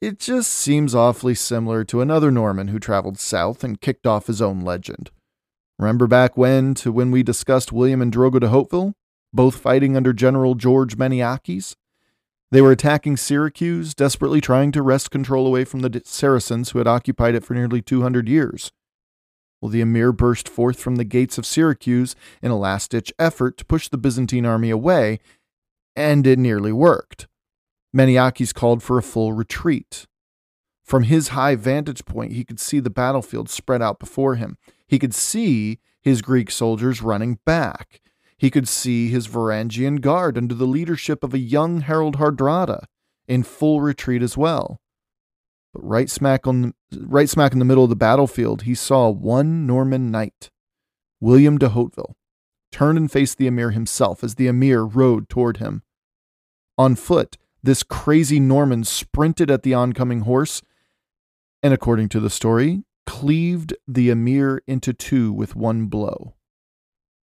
it just seems awfully similar to another Norman who traveled south and kicked off his own legend. Remember back when to when we discussed William and Drogo de Hauteville, both fighting under General George Maniakes? They were attacking Syracuse, desperately trying to wrest control away from the Saracens who had occupied it for nearly 200 years. Well, the emir burst forth from the gates of Syracuse in a last ditch effort to push the Byzantine army away, and it nearly worked. Maniakes called for a full retreat. From his high vantage point, he could see the battlefield spread out before him. He could see his Greek soldiers running back. He could see his Varangian guard under the leadership of a young Harold Hardrada in full retreat as well. But right smack on right smack in the middle of the battlefield, he saw one Norman knight, William de Hauteville, turn and face the emir himself as the emir rode toward him. On foot, this crazy Norman sprinted at the oncoming horse, and according to the story, cleaved the emir into two with one blow.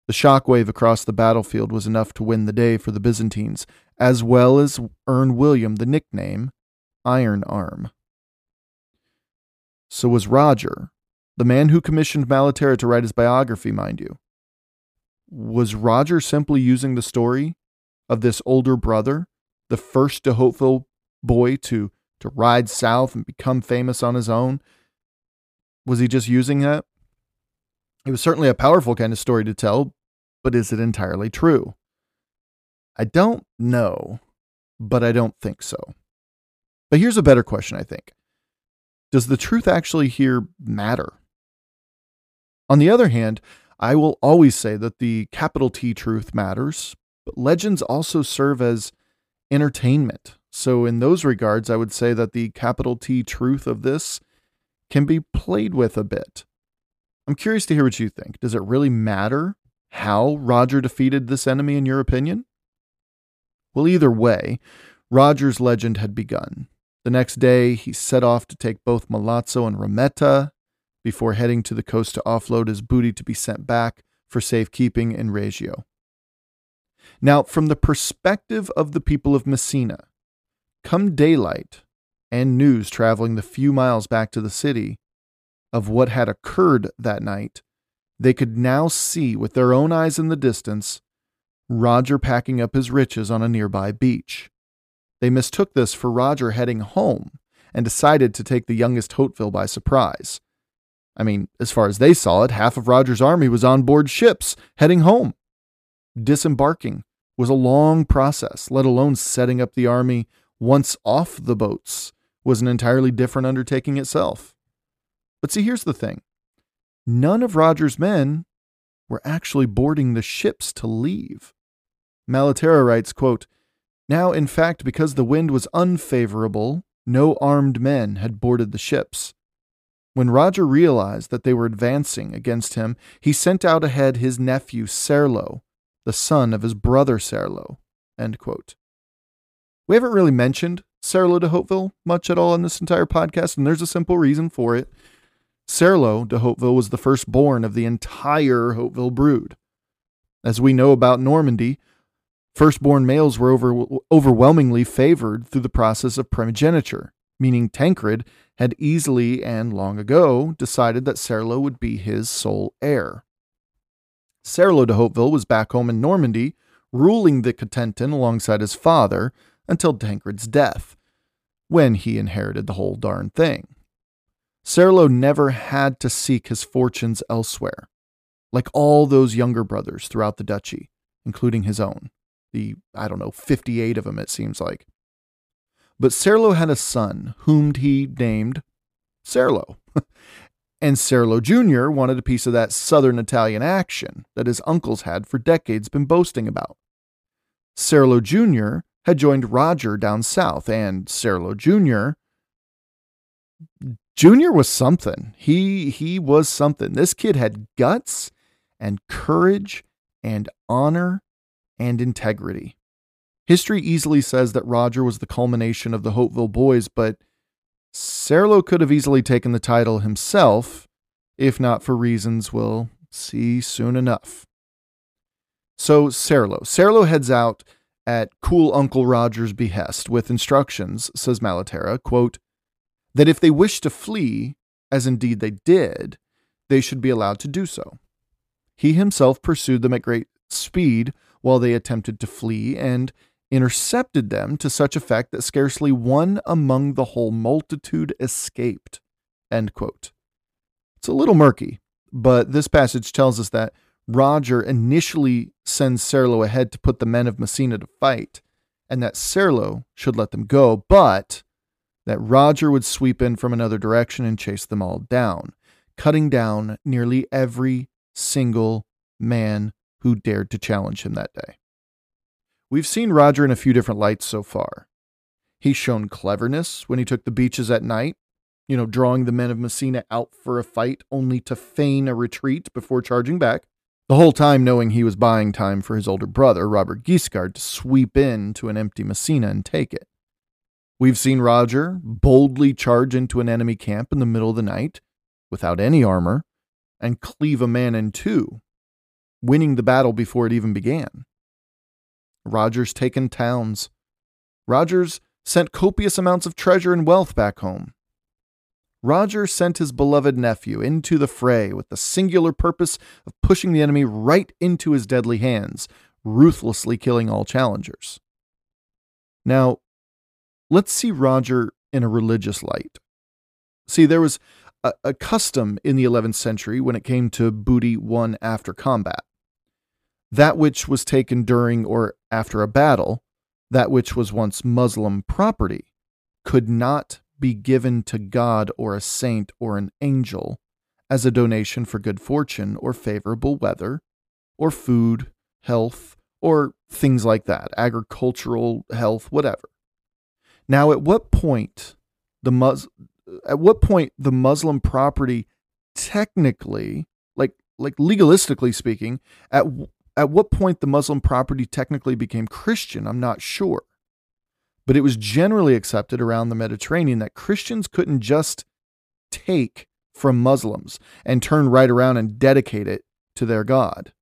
The shockwave across the battlefield was enough to win the day for the Byzantines, as well as earn William the nickname Iron Arm. So was Roger, the man who commissioned Malaterra to write his biography, mind you. Was Roger simply using the story of this older brother, the first de Hauteville boy to, to ride south and become famous on his own? Was he just using that? It was certainly a powerful kind of story to tell, but is it entirely true? I don't know, but I don't think so. But here's a better question, I think. Does the truth actually here matter? On the other hand, I will always say that the capital T truth matters, but legends also serve as entertainment. So, in those regards, I would say that the capital T truth of this can be played with a bit. I'm curious to hear what you think. Does it really matter how Roger defeated this enemy, in your opinion? Well, either way, Roger's legend had begun. The next day, he set off to take both Milazzo and Rometta before heading to the coast to offload his booty to be sent back for safekeeping in Reggio. Now, from the perspective of the people of Messina, come daylight and news traveling the few miles back to the city of what had occurred that night, they could now see with their own eyes in the distance Roger packing up his riches on a nearby beach. They mistook this for Roger heading home and decided to take the youngest Hauteville by surprise. I mean, as far as they saw it, half of Roger's army was on board ships heading home. Disembarking was a long process, let alone setting up the army once off the boats was an entirely different undertaking itself. But see, here's the thing none of Roger's men were actually boarding the ships to leave. Malaterra writes, quote, Now, in fact, because the wind was unfavorable, no armed men had boarded the ships. When Roger realized that they were advancing against him, he sent out ahead his nephew Serlo, the son of his brother Serlo. We haven't really mentioned Serlo de Hauteville much at all in this entire podcast, and there's a simple reason for it. Serlo de Hauteville was the firstborn of the entire Hauteville brood. As we know about Normandy, firstborn males were over, overwhelmingly favored through the process of primogeniture, meaning Tancred had easily and long ago decided that Serlo would be his sole heir. Serlo de Hauteville was back home in Normandy, ruling the Cotentin alongside his father until Tancred's death, when he inherited the whole darn thing. Serlo never had to seek his fortunes elsewhere, like all those younger brothers throughout the duchy, including his own. The, I don't know, 58 of them, it seems like. But Serlo had a son, whom he named Serlo. and Serlo Jr. wanted a piece of that southern Italian action that his uncles had for decades been boasting about. Serlo Jr. had joined Roger down south, and Serlo Jr. Junior was something. He he was something. This kid had guts and courage and honor and integrity. History easily says that Roger was the culmination of the Hauteville boys, but Serlo could have easily taken the title himself, if not for reasons we'll see soon enough. So Serlo. Serlo heads out at cool Uncle Roger's behest with instructions, says Malaterra, quote, that if they wish to flee, as indeed they did, they should be allowed to do so. He himself pursued them at great speed while they attempted to flee and intercepted them to such effect that scarcely one among the whole multitude escaped. It's a little murky, but this passage tells us that Roger initially sends Serlo ahead to put the men of Messina to fight, and that Serlo should let them go, but that Roger would sweep in from another direction and chase them all down, cutting down nearly every single man who dared to challenge him that day. We've seen Roger in a few different lights so far. He's shown cleverness when he took the beaches at night, you know, drawing the men of Messina out for a fight only to feign a retreat before charging back, the whole time knowing he was buying time for his older brother, Robert Guiscard, to sweep in to an empty Messina and take it. We've seen Roger boldly charge into an enemy camp in the middle of the night without any armor and cleave a man in two, winning the battle before it even began. Roger's taken towns. Rogers sent copious amounts of treasure and wealth back home. Roger sent his beloved nephew into the fray with the singular purpose of pushing the enemy right into his deadly hands, ruthlessly killing all challengers. Now, let's see Roger in a religious light. See, there was a, a, custom in the 11th century when it came to booty won after combat. That which was taken during or after a battle, that which was once Muslim property, could not be given to God or a saint or an angel as a donation for good fortune or favorable weather, or food, health, or things like that, agricultural health, whatever. Now, at what point the Mus- at what point the Muslim property technically, like like legalistically speaking, at at what point the Muslim property technically became Christian, I'm not sure. But it was generally accepted around the Mediterranean that Christians couldn't just take from Muslims and turn right around and dedicate it to their God.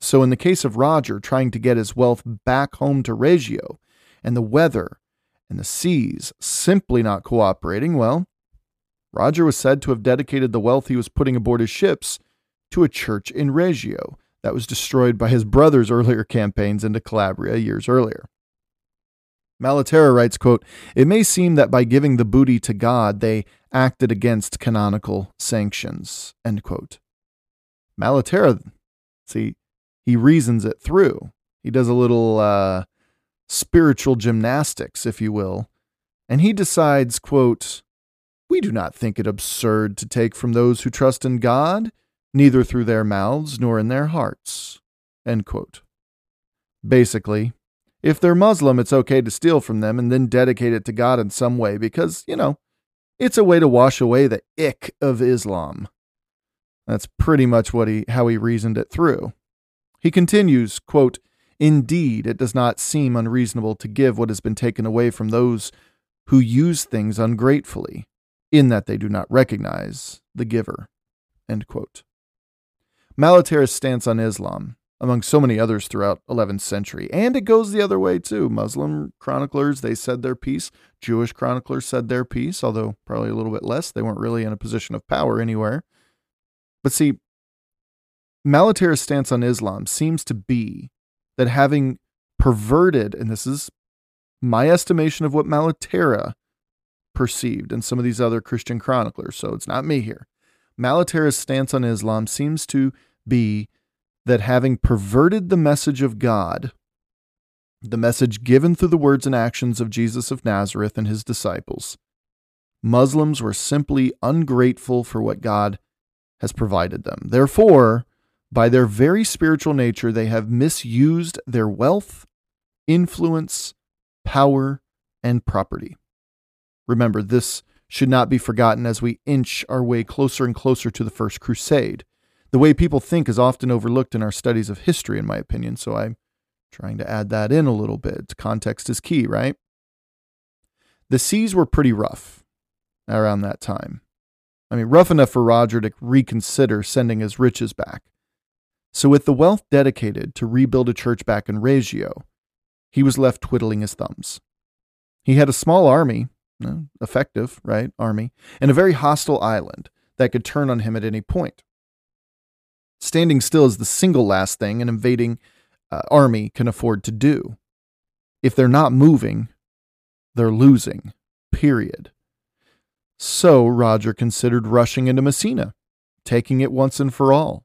So, in the case of Roger trying to get his wealth back home to Reggio, and the weather and the seas simply not cooperating, well, Roger was said to have dedicated the wealth he was putting aboard his ships to a church in Reggio that was destroyed by his brother's earlier campaigns into Calabria years earlier. Malaterra writes, quote, It may seem that by giving the booty to God, they acted against canonical sanctions, end quote. Malaterra, see, he reasons it through. He does a little uh, spiritual gymnastics, if you will, and he decides, quote, We do not think it absurd to take from those who trust in God, neither through their mouths nor in their hearts. Basically, if they're Muslim, it's okay to steal from them and then dedicate it to God in some way because, you know, it's a way to wash away the ick of Islam. That's pretty much what he how he reasoned it through. He continues, quote, Indeed, it does not seem unreasonable to give what has been taken away from those who use things ungratefully, in that they do not recognize the giver. End quote. Malaterra's stance on Islam among so many others throughout 11th century. And it goes the other way too. Muslim chroniclers, they said their piece. Jewish chroniclers said their piece, although probably a little bit less. They weren't really in a position of power anywhere. But see, Malaterra's stance on Islam seems to be that having perverted, and this is my estimation of what Malaterra perceived and some of these other Christian chroniclers, so it's not me here. Malaterra's stance on Islam seems to be that having perverted the message of God, the message given through the words and actions of Jesus of Nazareth and his disciples, Muslims were simply ungrateful for what God has provided them. Therefore, by their very spiritual nature, they have misused their wealth, influence, power, and property. Remember, this should not be forgotten as we inch our way closer and closer to the First Crusade. The way people think is often overlooked in our studies of history, in my opinion, so I'm trying to add that in a little bit. Context is key, right? The seas were pretty rough around that time. I mean, rough enough for Roger to reconsider sending his riches back. So, with the wealth dedicated to rebuild a church back in Reggio, he was left twiddling his thumbs. He had a small army, effective, right? Army, and a very hostile island that could turn on him at any point. Standing still is the single last thing an invading uh, army can afford to do. If they're not moving, they're losing, period. So Roger considered rushing into Messina, taking it once and for all.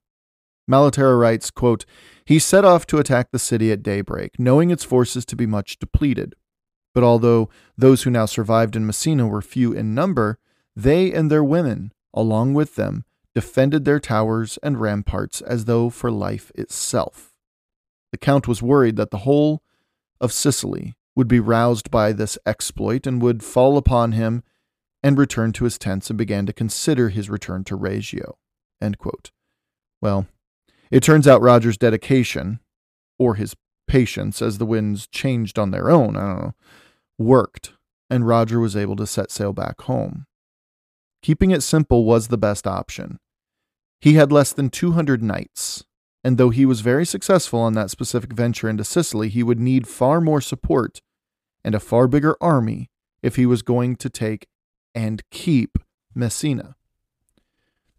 Malaterra writes, quote, He set off to attack the city at daybreak, knowing its forces to be much depleted. But although those who now survived in Messina were few in number, they and their women, along with them, defended their towers and ramparts as though for life itself. The Count was worried that the whole of Sicily would be roused by this exploit and would fall upon him and return to his tents and began to consider his return to Reggio. Well, it turns out Roger's dedication, or his patience as the winds changed on their own, I don't know, worked, and Roger was able to set sail back home. Keeping it simple was the best option. He had less than 200 knights, and though he was very successful on that specific venture into Sicily, he would need far more support and a far bigger army if he was going to take and keep Messina.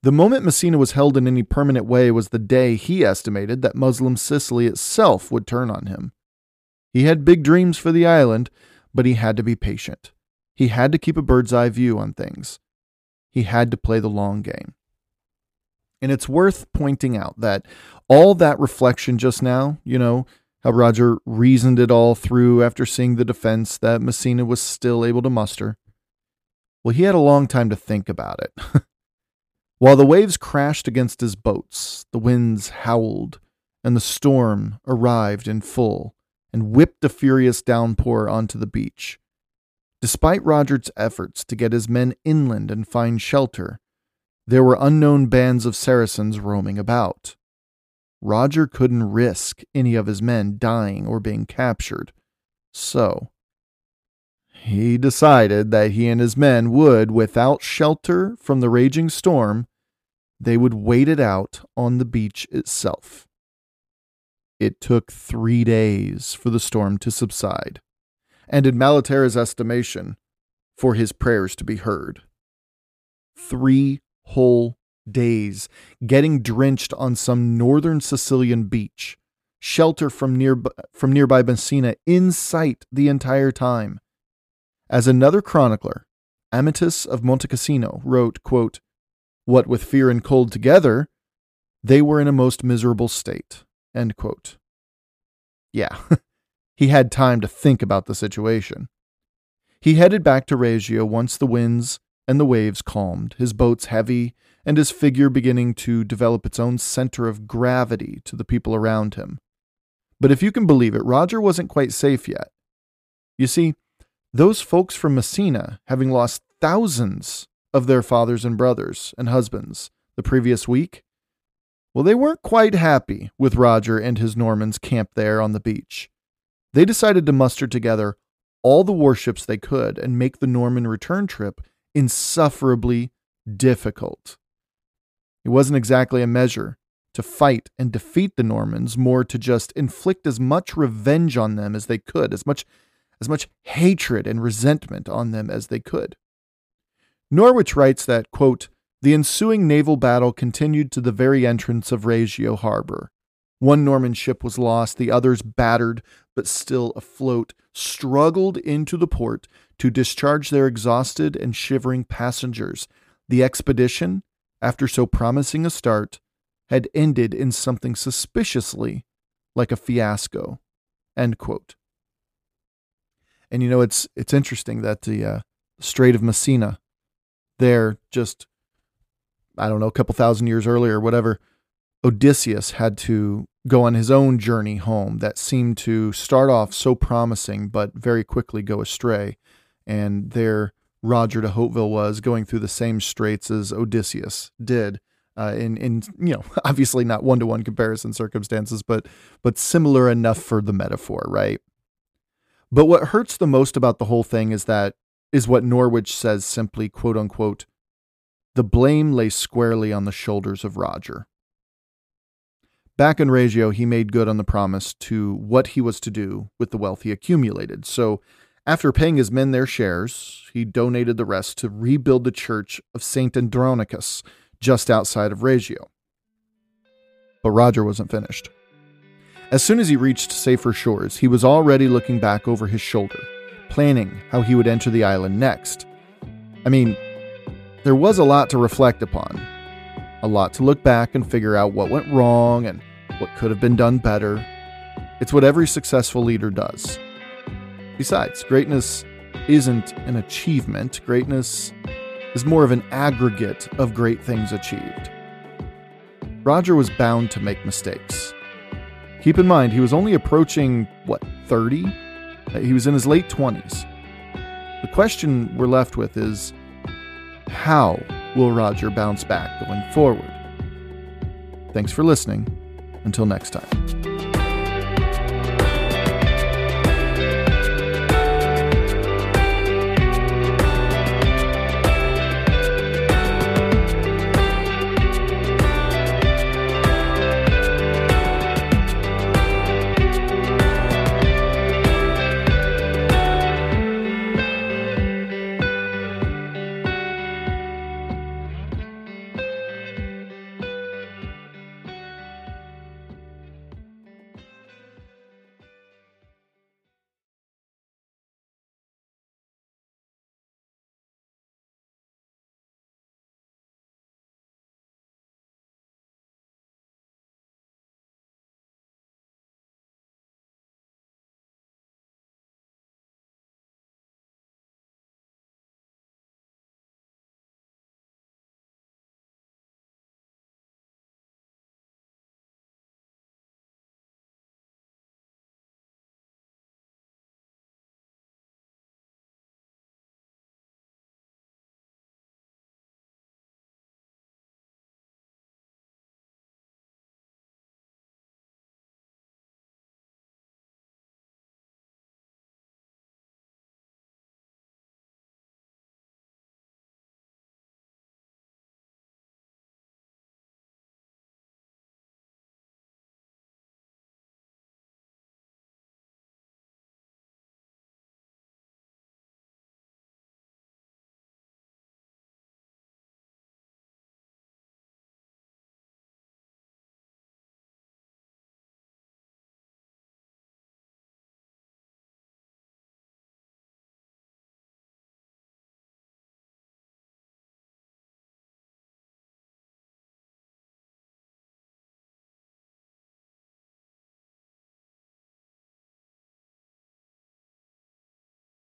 The moment Messina was held in any permanent way was the day he estimated that Muslim Sicily itself would turn on him. He had big dreams for the island, but he had to be patient. He had to keep a bird's eye view on things. He had to play the long game. And it's worth pointing out that all that reflection just now, you know, how Roger reasoned it all through after seeing the defense that Messina was still able to muster. Well, he had a long time to think about it. While the waves crashed against his boats, the winds howled, and the storm arrived in full and whipped a furious downpour onto the beach. Despite Roger's efforts to get his men inland and find shelter, there were unknown bands of Saracens roaming about. Roger couldn't risk any of his men dying or being captured, so he decided that he and his men would, without shelter from the raging storm, they would wait it out on the beach itself. It took three days for the storm to subside, and in Malaterra's estimation, for his prayers to be heard. Three whole days getting drenched on some northern Sicilian beach, shelter from, near, from nearby Messina in sight the entire time. As another chronicler, Amatus of Monte Cassino, wrote, quote, What with fear and cold together, they were in a most miserable state. End quote. Yeah, he had time to think about the situation. He headed back to Reggio once the winds and the waves calmed, his boats heavy, and his figure beginning to develop its own center of gravity to the people around him. But if you can believe it, Roger wasn't quite safe yet. You see, those folks from Messina, having lost thousands of their fathers and brothers and husbands the previous week, well, they weren't quite happy with Roger and his Normans camped there on the beach. They decided to muster together all the warships they could and make the Norman return trip insufferably difficult. It wasn't exactly a measure to fight and defeat the Normans, more to just inflict as much revenge on them as they could, as much as much hatred and resentment on them as they could. Norwich writes that, quote, the ensuing naval battle continued to the very entrance of Reggio harbor. One Norman ship was lost, the others, battered but still afloat, struggled into the port to discharge their exhausted and shivering passengers. The expedition, after so promising a start, had ended in something suspiciously like a fiasco. End quote. And you know, it's it's interesting that the uh, Strait of Messina, there just I don't know, a couple thousand years earlier, whatever, Odysseus had to go on his own journey home that seemed to start off so promising, but very quickly go astray. And there, Roger de Hauteville was going through the same straits as Odysseus did. Uh, in, in you know obviously not one to one comparison circumstances, but but similar enough for the metaphor, right? But what hurts the most about the whole thing is that is what Norwich says simply, quote unquote, the blame lay squarely on the shoulders of Roger. Back in Reggio, he made good on the promise to what he was to do with the wealth he accumulated. So, after paying his men their shares, he donated the rest to rebuild the church of St. Andronicus just outside of Reggio. But Roger wasn't finished. As soon as he reached safer shores, he was already looking back over his shoulder, planning how he would enter the island next. I mean, there was a lot to reflect upon, a lot to look back and figure out what went wrong and what could have been done better. It's what every successful leader does. Besides, greatness isn't an achievement, greatness is more of an aggregate of great things achieved. Roger was bound to make mistakes. Keep in mind, he was only approaching, what, 30? Uh, he was in his late 20s. The question we're left with is how will Roger bounce back going forward? Thanks for listening. Until next time.